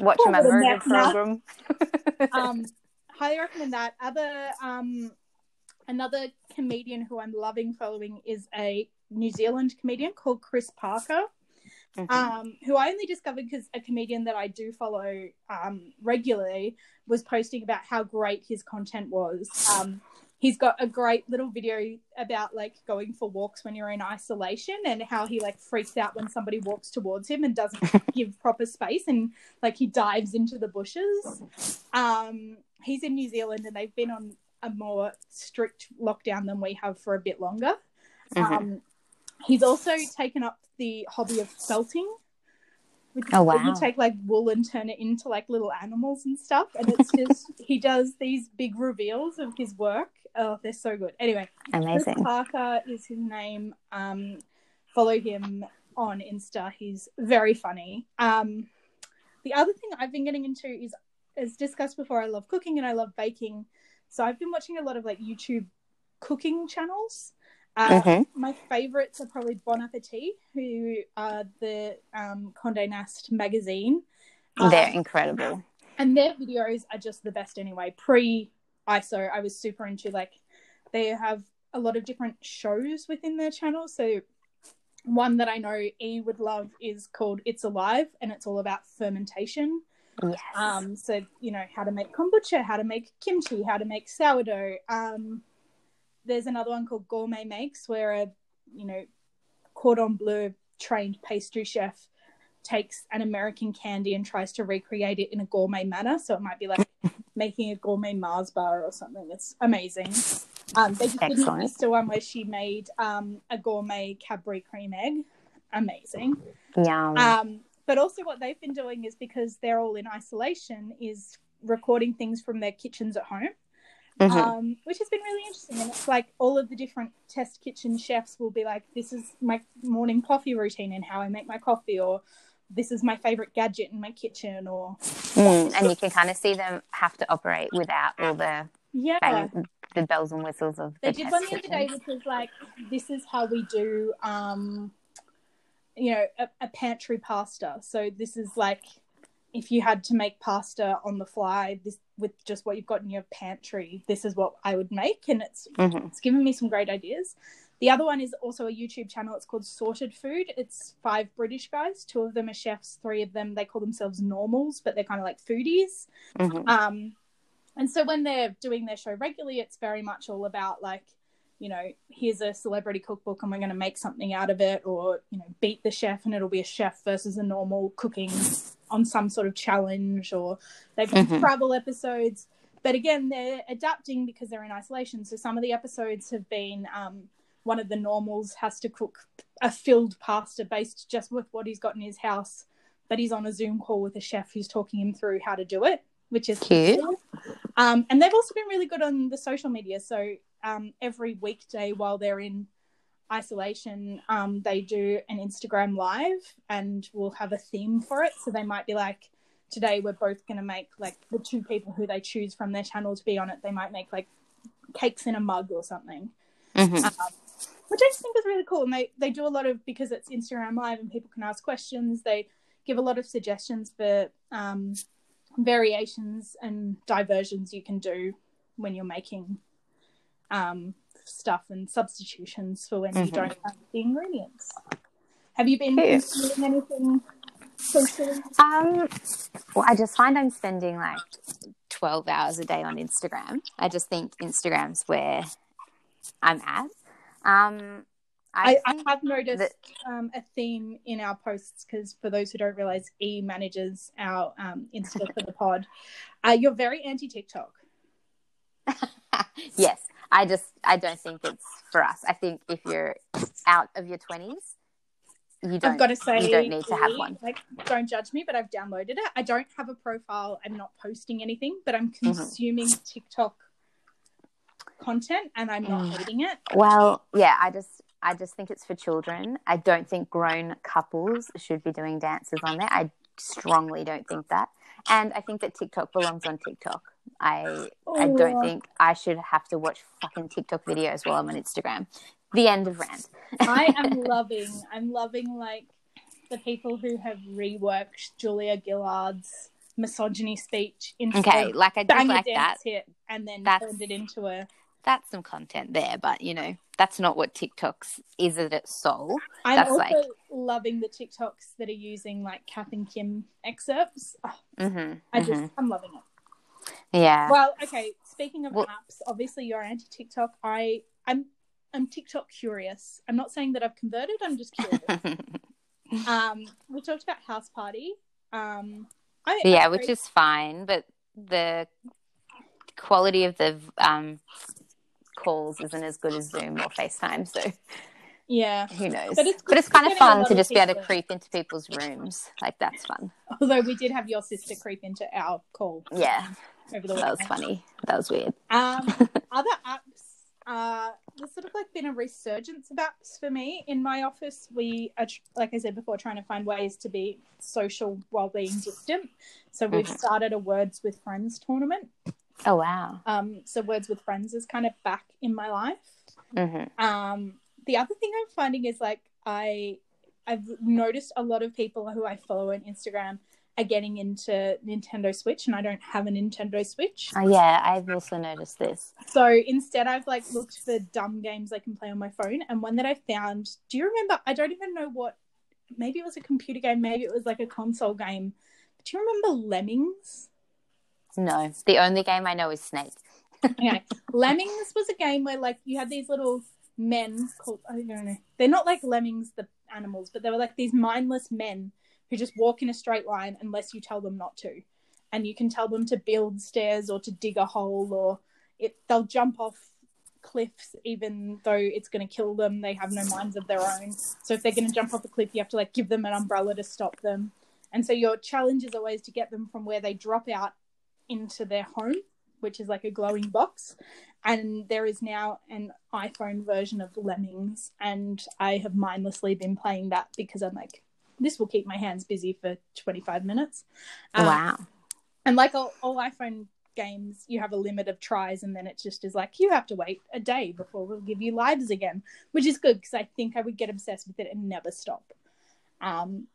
My little murder program. um, highly recommend that. Other um, another comedian who I'm loving following is a New Zealand comedian called Chris Parker, Mhm. um, who I only discovered because a comedian that I do follow um, regularly was posting about how great his content was. Um, he's got a great little video about like going for walks when you're in isolation and how he like freaks out when somebody walks towards him and doesn't give proper space and like he dives into the bushes. Um, he's in New Zealand and they've been on a more strict lockdown than we have for a bit longer. Mhm. Um, he's also taken up the hobby of felting. Which Oh, wow. You take like wool and turn it into like little animals and stuff, and it's just he does these big reveals of his work. Oh, they're so good. Anyway, Chris Parker is his name. Um, follow him on Insta. He's very funny. Um, the other thing I've been getting into is, as discussed before, I love cooking and I love baking. So I've been watching a lot of like YouTube cooking channels. Uh, Mhm. My favorites are probably Bon Appetit, who are the um, Condé Nast magazine. They're Um, incredible. and their videos are just the best anyway. Pre ISO, I was super into like they have a lot of different shows within their channel. So one that I know E would love is called It's Alive, and it's all about fermentation. Yes. Um, so you know how to make kombucha, how to make kimchi, how to make sourdough. Um, there's another one called Gourmet Makes, where a you know cordon bleu trained pastry chef takes an American candy and tries to recreate it in a gourmet manner. So it might be like making a gourmet Mars bar or something. It's amazing. Um, they just did an. Easter one where she made um, a gourmet Cadbury cream egg. Amazing. Yum. Um, but also, what they've been doing is because they're all in isolation, is recording things from their kitchens at home, Mhm. um, which has been really interesting. And it's like all of the different test kitchen chefs will be like, "This is my morning coffee routine and how I make my coffee," or "This is my favorite gadget in my kitchen," or Mm, and you can kind of see them have to operate without all the yeah. bang, the bells and whistles of They the did one the other day, which was like, "This is how we do." Um, you know, a, a pantry pasta. So this is like if you had to make pasta on the fly, this with just what you've got in your pantry, this is what I would make, and it's Mhm. it's given me some great ideas. The other one is also a YouTube channel. It's called Sorted Food. It's five British guys. Two of them are chefs. Three of them they call themselves normals, but they're kind of like foodies. Mhm. Um, and so when they're doing their show regularly, it's very much all about like, you know, here's a celebrity cookbook and we're going to make something out of it, or you know, beat the chef and it'll be a chef versus a normal cooking on some sort of challenge, or they've done Mhm. travel episodes. But again, they're adapting because they're in isolation. So some of the episodes have been um, one of the normals has to cook a filled pasta based just with what he's got in his house, but he's on a Zoom call with a chef who's talking him through how to do it, which is Cute. Um, and they've also been really good on the social media. So um, every weekday while they're in isolation, um, they do an Instagram live and we'll have a theme for it. So they might be like, today we're both going to make like the two people who they choose from their channel to be on it. They might make like cakes in a mug or something Mhm. um, which I just think is really cool. And they, they do a lot of because it's Instagram Live and people can ask questions. They give a lot of suggestions for um, variations and diversions you can do when you're making um, stuff and substitutions for when you Mhm. don't have the ingredients. Have you been doing anything socially? Um, well, I just find I'm spending like 12 hours a day on Instagram. I just think Instagram's where I'm at. Um, I, I, I have noticed that- um, a theme in our posts because for those who don't realize, E manages our um, Insta for the pod. Uh, you're very anti TikTok. yes, I just I don't think it's for us. I think if you're out of your 20s, you don't I've got to say, you don't need to have one. Like, don't judge me, but I've downloaded it. I don't have a profile. I'm not posting anything, but I'm Mm-hmm. consuming TikTok content, and I'm not Mm. hating it. Well, yeah, I just I just think it's for children. I don't think grown couples should be doing dances on there. I strongly don't think that. And I think that TikTok belongs on TikTok. I I don't Oh. think I should have to watch fucking TikTok videos while I'm on Instagram. The end of rant. I am loving. I'm loving like the people who have reworked Julia Gillard's misogyny speech into Okay, like I just like a that. hit and then That's- turned it into a. That's some content there, but you know, that's not what TikTok's is at its soul. I'm That's also like- loving the TikToks that are using like Kath and Kim excerpts. Oh, hmm I just, I'm loving it. Yeah. Well, okay. Speaking of Well- apps, obviously you're anti TikTok. I, I'm, I'm TikTok curious. I'm not saying that I've converted. I'm just curious. um, we talked about House Party. Um, I, yeah, I which is fine, but the quality of the um, calls isn't as good as Zoom or FaceTime, so yeah. who knows? But it's- But it's kind of fun to just be able to creep into people's rooms. Like that's fun. Although we did have your sister creep into our call Yeah, over the that was funny. That was weird. Um, other apps, uh, there's sort of like been a resurgence of apps for me. In my office, we are, like I said before, trying to find ways to be social while being distant. So we've Mhm. started a Words with Friends tournament. Oh wow. Um, so Words with Friends is kind of back in my life. hmm Um, the other thing I'm finding is like I, I've noticed a lot of people who I follow on Instagram are getting into Nintendo Switch, and I don't have a Nintendo Switch. Oh, yeah, I've also noticed this. So instead, I've like looked for dumb games I can play on my phone, and one that I found. Do you remember? I don't even know what. Maybe it was a computer game. Maybe it was like a console game. Do you remember Lemmings? No, the only game I know is Snake. okay. Lemmings was a game where like you had these little men called I don't know. They're not like lemmings, the animals, but they were like these mindless men who just walk in a straight line unless you tell them not to. And you can tell them to build stairs or to dig a hole or it they'll jump off cliffs even though it's going to kill them. They have no minds of their own. So if they're going to jump off a cliff, you have to like give them an umbrella to stop them. And so your challenge is always to get them from where they drop out into their home, which is like a glowing box. And there is now an iPhone version of Lemmings, and I have mindlessly been playing that because I'm like, this will keep my hands busy for 25 minutes. Um, wow. And like all, all iPhone games, you have a limit of tries, and then it just is like, you have to wait a day before we'll give you lives again, which is good because I think I would get obsessed with it and never stop. Um,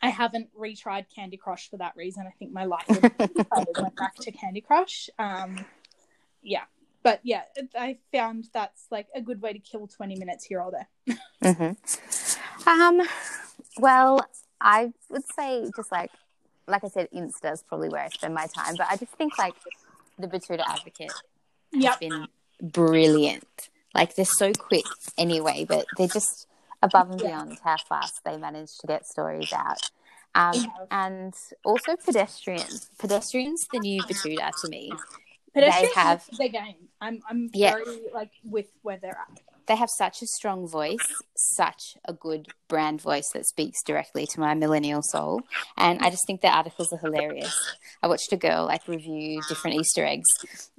I haven't retried Candy Crush for that reason. I think my life went back to Candy Crush. Um, yeah, but yeah, I found that's like a good way to kill twenty minutes here or there. mm-hmm. Um, well, I would say just like like I said, Insta is probably where I spend my time. But I just think like the Betoota Advocate has Yep. been brilliant. Like they're so quick anyway, but they're just above and Yeah. beyond how fast they manage to get stories out. Um, Yeah. and also pedestrians. Pedestrians, the new Betoota to me. Pedestrians They have- their game. I'm I'm Yeah. very like with where they're at. They have such a strong voice, such a good brand voice that speaks directly to my millennial soul. And I just think their articles are hilarious. I watched a girl like review different Easter eggs,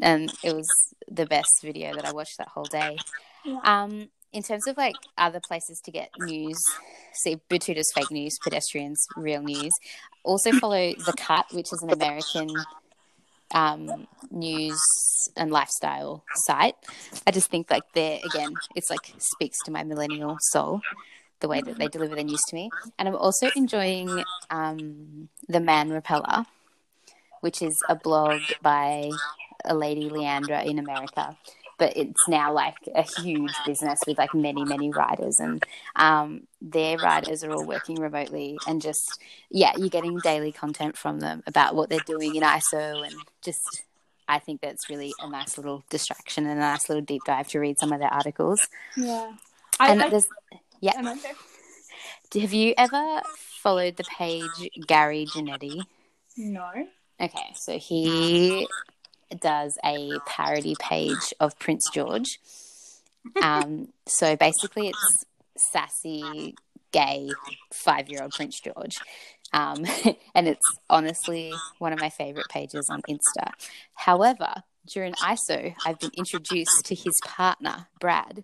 and it was the best video that I watched that whole day. Um, in terms of like other places to get news, see Betoota's fake news, pedestrians, real news. Also follow The Cut, which is an American um, news and lifestyle site. I just think like they're again, it's like speaks to my millennial soul, the way that they deliver their news to me. And I'm also enjoying um, the Man Repeller, which is a blog by a lady Leandra in America. But it's now like a huge business with like many, many writers, and um, their writers are all working remotely. And just, yeah, you're getting daily content from them about what they're doing in ISO, and just, I think that's really a nice little distraction and a nice little deep dive to read some of their articles. Yeah. I, And I, there's, yeah, have you ever followed the page Gary Janetti? No. Okay, so he does a parody page of Prince George. Um, so basically, it's sassy, gay, five year old Prince George. Um, and it's honestly one of my favorite pages on Insta. However, during ISO, I've been introduced to his partner, Brad.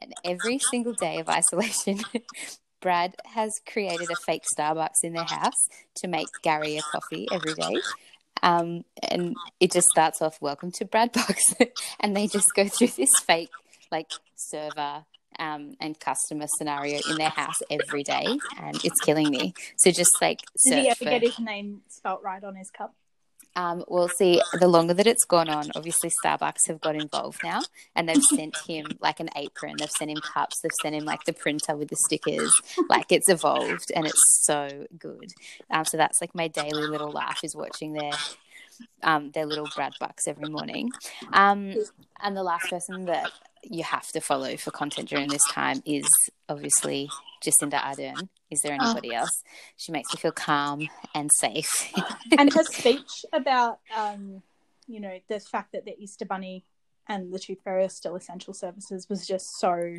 And every single day of isolation, Brad has created a fake Starbucks in their house to make Gary a coffee every day. Um, and it just starts off, welcome to Bradbucks. and they just go through this fake, like, server um, and customer scenario in their house every day. And it's killing me. So just like, Did he ever for. get his name spelt right on his cup? Um, well, see, the longer that it's gone on, obviously Starbucks have got involved now, and they've sent him like an apron. They've sent him cups. They've sent him like the printer with the stickers. Like it's evolved, and it's so good. Um, so that's like my daily little laugh is watching their um, their little Brad Bucks every morning. Um, and the last person that you have to follow for content during this time is obviously Jacinda Ardern. Is there anybody else? She makes me feel calm and safe. and her speech about um, you know the fact that the Easter Bunny and the Tooth Fairy are still essential services was just so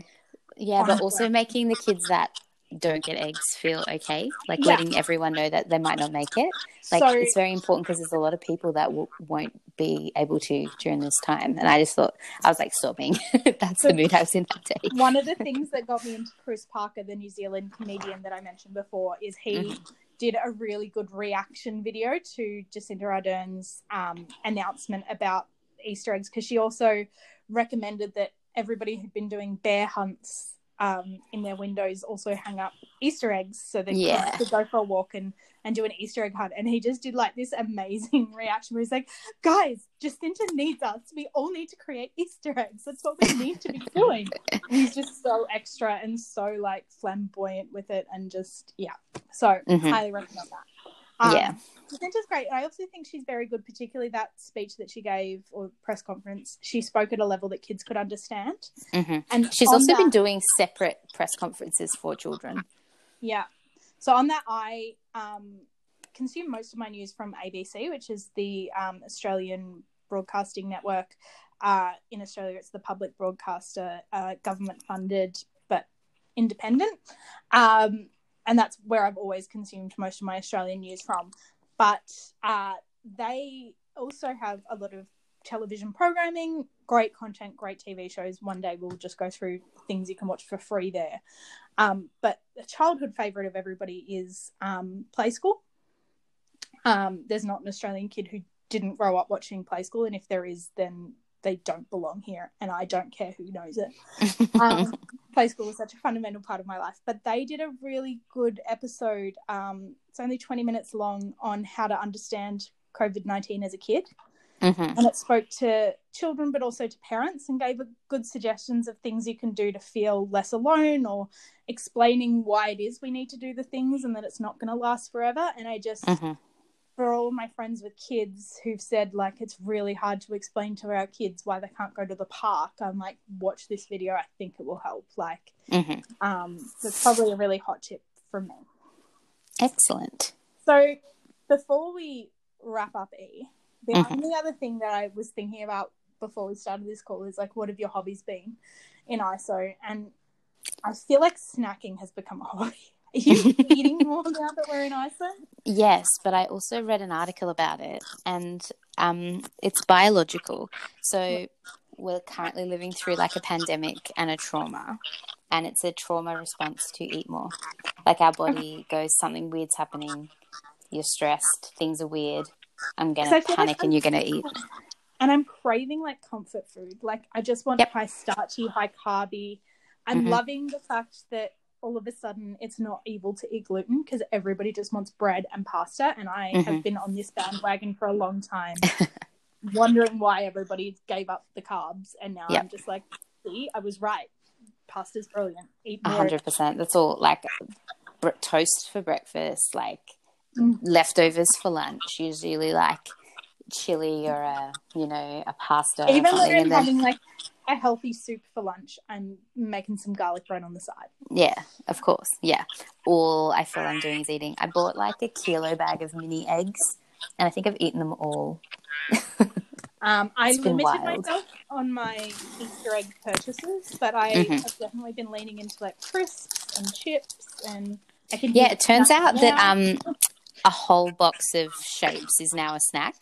Yeah, but also making the kids that don't get eggs feel okay, like Yeah. letting everyone know that they might not make it. Like so it's very important because there's a lot of people that w- won't be able to during this time. And I just thought I was like sobbing. That's the mood I was in that day. one of the things that got me into Chris Parker, the New Zealand comedian that I mentioned before, is he Mhm. did a really good reaction video to Jacinda Ardern's um, announcement about Easter eggs because she also recommended that everybody who'd been doing bear hunts um, in their windows also hang up Easter eggs so they Yeah. could go for a walk and, and do an Easter egg hunt. And he just did like this amazing reaction where he's like, guys, Jacinta needs us. We all need to create Easter eggs. That's what we need to be doing. And he's just so extra and so like flamboyant with it and just, yeah. So Mhm. highly recommend that. Um, Yeah. Jacinta's great. I also think she's very good, particularly that speech that she gave or press conference. She spoke at a level that kids could understand. hmm And She's also that- been doing separate press conferences for children. Yeah. So on that, I um, consume most of my news from ABC, which is the um, Australian Broadcasting Network. Uh, in Australia, it's the public broadcaster, uh, government funded but independent. Um, and that's where I've always consumed most of my Australian news from. But uh, they also have a lot of television programming, great content, great TV shows. One day we'll just go through things you can watch for free there. Um, but a childhood favorite of everybody is um, Play School. Um, there's not an Australian kid who didn't grow up watching Play School, and if there is, then they don't belong here, and I don't care who knows it. Play School was such a fundamental part of my life, but they did a really good episode. Um, it's only 20 minutes long on how to understand COVID 19 as a kid. Hmm and it spoke to children but also to parents and gave a good suggestions of things you can do to feel less alone or explaining why it is we need to do the things and that it's not going to last forever. And i just hmm for all my friends with kids who've said like it's really hard to explain to our kids why they can't go to the park. I'm like watch this video i think it will help. Like hmm um that's probably a really hot tip from me. Excellent. so before we wrap up e the Mhm. only other thing that i was thinking about before we started this call is like what have your hobbies been in iso and i feel like snacking has become a hobby are you eating more now that we're in iso Yes, but I also read an article about it, and um, it's biological. So we're currently living through like a pandemic and a trauma, and it's a trauma response to eat more. Like our body goes, something weird's happening. You're stressed. Things are weird. I'm gonna feel like panic, and you're gonna eat. and i'm craving like comfort food like i just want Yep. high starchy high carby i'm Mhm. loving the fact that all of a sudden it's not evil to eat gluten because everybody just wants bread and pasta and i have Mhm. been on this bandwagon for a long time wondering why everybody gave up the carbs and now Yep. i'm just like see i was right pasta's brilliant eat more hundred percent. That's all. Like br- toast for breakfast, like Mm. leftovers for lunch. Usually, like chili or a you know a pasta. even something, when i'm then- having like a healthy soup for lunch i'm making some garlic bread on the side Yeah, of course. Yeah. All I feel I'm doing is eating. I bought like a kilo bag of mini eggs, and I think I've eaten them all. Um, I limited wild. myself on my Easter egg purchases, but I Mhm. have definitely been leaning into like crisps and chips, and I can. Yeah, it turns out that um, a whole box of shapes is now a snack.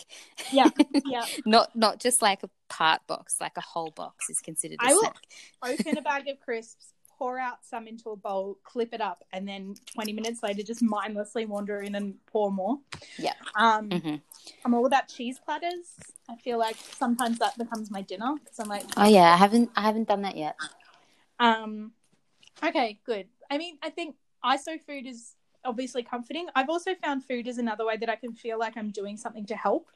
yeah, yeah. Not not just like a part box, like a whole box is considered a I will- snack. Open a bag of crisps, pour out some into a bowl, clip it up, and then twenty minutes later, just mindlessly wander in and pour more. Yeah. Um, hmm I'm all about cheese platters. I feel like sometimes that becomes my dinner because I'm like, Oh yeah, I haven't I haven't done that yet. Um, okay, good. I mean, I think ISO food is obviously comforting. I've also found food is another way that I can feel like I'm doing something to help.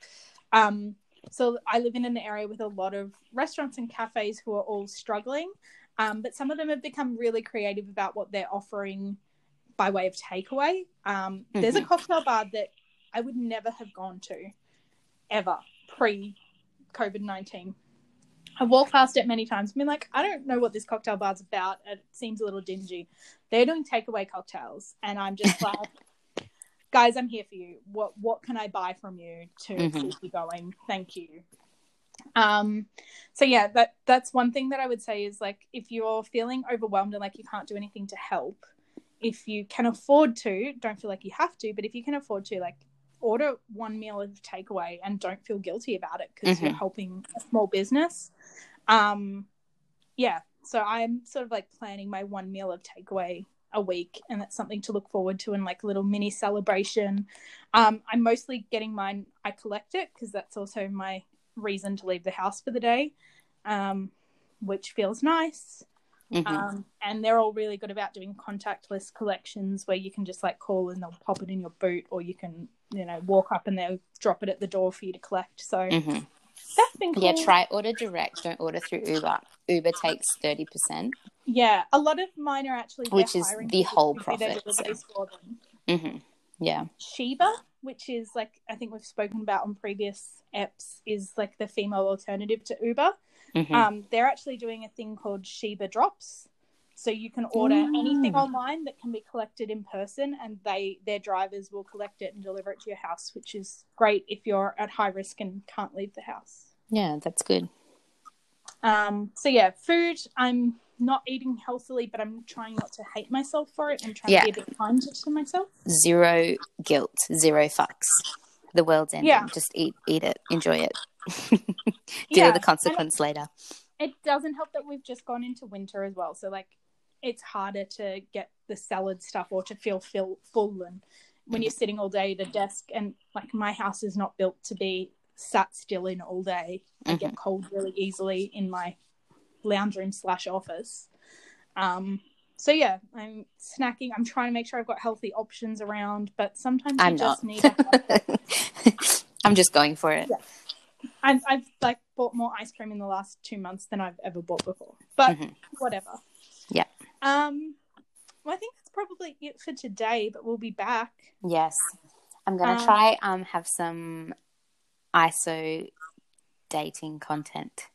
Um, so I live in an area with a lot of restaurants and cafes who are all struggling, um, but some of them have become really creative about what they're offering by way of takeaway. Um, There's a cocktail bar that I would never have gone to ever pre COVID 19. I've walked past it many times. I Been like, I don't know what this cocktail bar's about. It seems a little dingy. They're doing takeaway cocktails, and I'm just like, guys, I'm here for you. What what can I buy from you to Mhm. keep you going? Thank you. Um, so yeah, that that's one thing that I would say is like, if you're feeling overwhelmed and like you can't do anything to help, if you can afford to, don't feel like you have to, but if you can afford to, like order one meal of takeaway and don't feel guilty about it because you're Mhm. helping a small business. Um, yeah, so I'm sort of like planning my one meal of takeaway a week, and that's something to look forward to and like a little mini celebration. Um, I'm mostly getting mine. I collect it because that's also my reason to leave the house for the day, um, which feels nice. Mhm. Um, and they're all really good about doing contactless collections where you can just like call and they'll pop it in your boot, or you can, you know, walk up and they'll drop it at the door for you to collect. So Mhm. that's been cool. Yeah, try order direct. Don't order through Uber. Uber takes thirty percent. Yeah, a lot of mine are actually Which is the whole to do their profit, so. deliveries for them. Mm-hmm. Yeah. Shebah, which is like I think we've spoken about on previous apps, is like the female alternative to Uber. Mhm. Um, they're actually doing a thing called Shebah Drops. So you can order anything Mm. online that can be collected in person, and they their drivers will collect it and deliver it to your house, which is great if you're at high risk and can't leave the house. yeah, that's good. Um, so yeah, food. I'm not eating healthily, but I'm trying not to hate myself for it and trying Yeah. to be a bit kinder to myself. Zero guilt, zero fucks. The world's ending. Yeah. Just eat, eat it, enjoy it. Deal Yeah, with the consequence later. it doesn't help that we've just gone into winter as well. So like it's harder to get the salad stuff or to feel feel full and when you're sitting all day at a desk and like my house is not built to be sat still in all day. I get cold really easily in my lounge room slash office. Um so yeah, I'm snacking. I'm trying to make sure I've got healthy options around, but sometimes I'm just not. need a I'm just going for it. Yeah. I've, I've like bought more ice cream in the last two months than I've ever bought before. But Mhm. whatever. Yeah. Um, well, I think that's probably it for today. But we'll be back. Yes. I'm gonna Um, try um have some ISO dating content.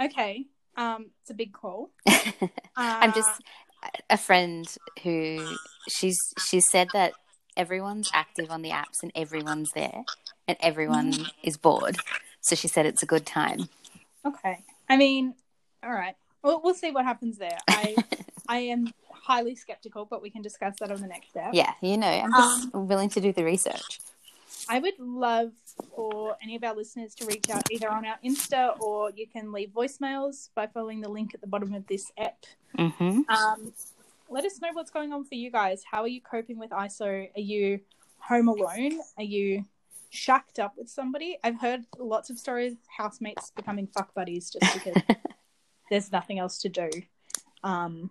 Okay. Um, it's a big call. I'm Uh, just a friend who she's she said that everyone's active on the apps and everyone's there and everyone is bored. So she said it's a good time. okay. I mean, all right. Well, we'll see what happens there. I I am highly skeptical, but we can discuss that on the next step. Yeah, you know, I'm just willing to do the research. I would love for any of our listeners to reach out either on our Insta or you can leave voicemails by following the link at the bottom of this app. hmm Um, let us know what's going on for you guys. How are you coping with ISO? Are you home alone? Are you shacked up with somebody? I've heard lots of stories of housemates becoming fuck buddies just because there's nothing else to do. Um,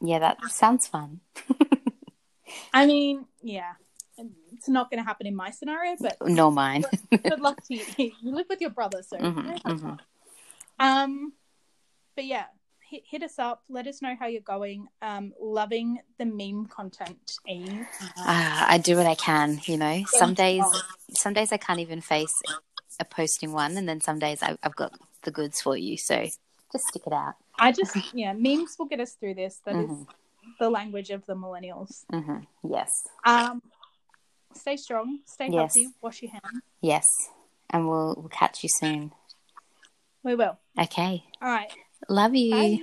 Yeah, that sounds fun. I mean, yeah, it's not going to happen in my scenario, but Nor mine. good luck to you. You live with your brother, so Mhm, have mhm. Um, but yeah, hit, hit us up. Let us know how you're going. Um, loving the meme content, Eve. Uh, I do what I can, you know. Some days, some days I can't even face a posting one, and then some days I, I've got the goods for you. So just stick it out. I just yeah, memes will get us through this. That is Mhm. the language of the millennials. hmm Yes, Um, stay strong, stay Yes. healthy, wash your hands. yes, and we'll we'll catch you soon. We will. Okay, All right. love you. Bye.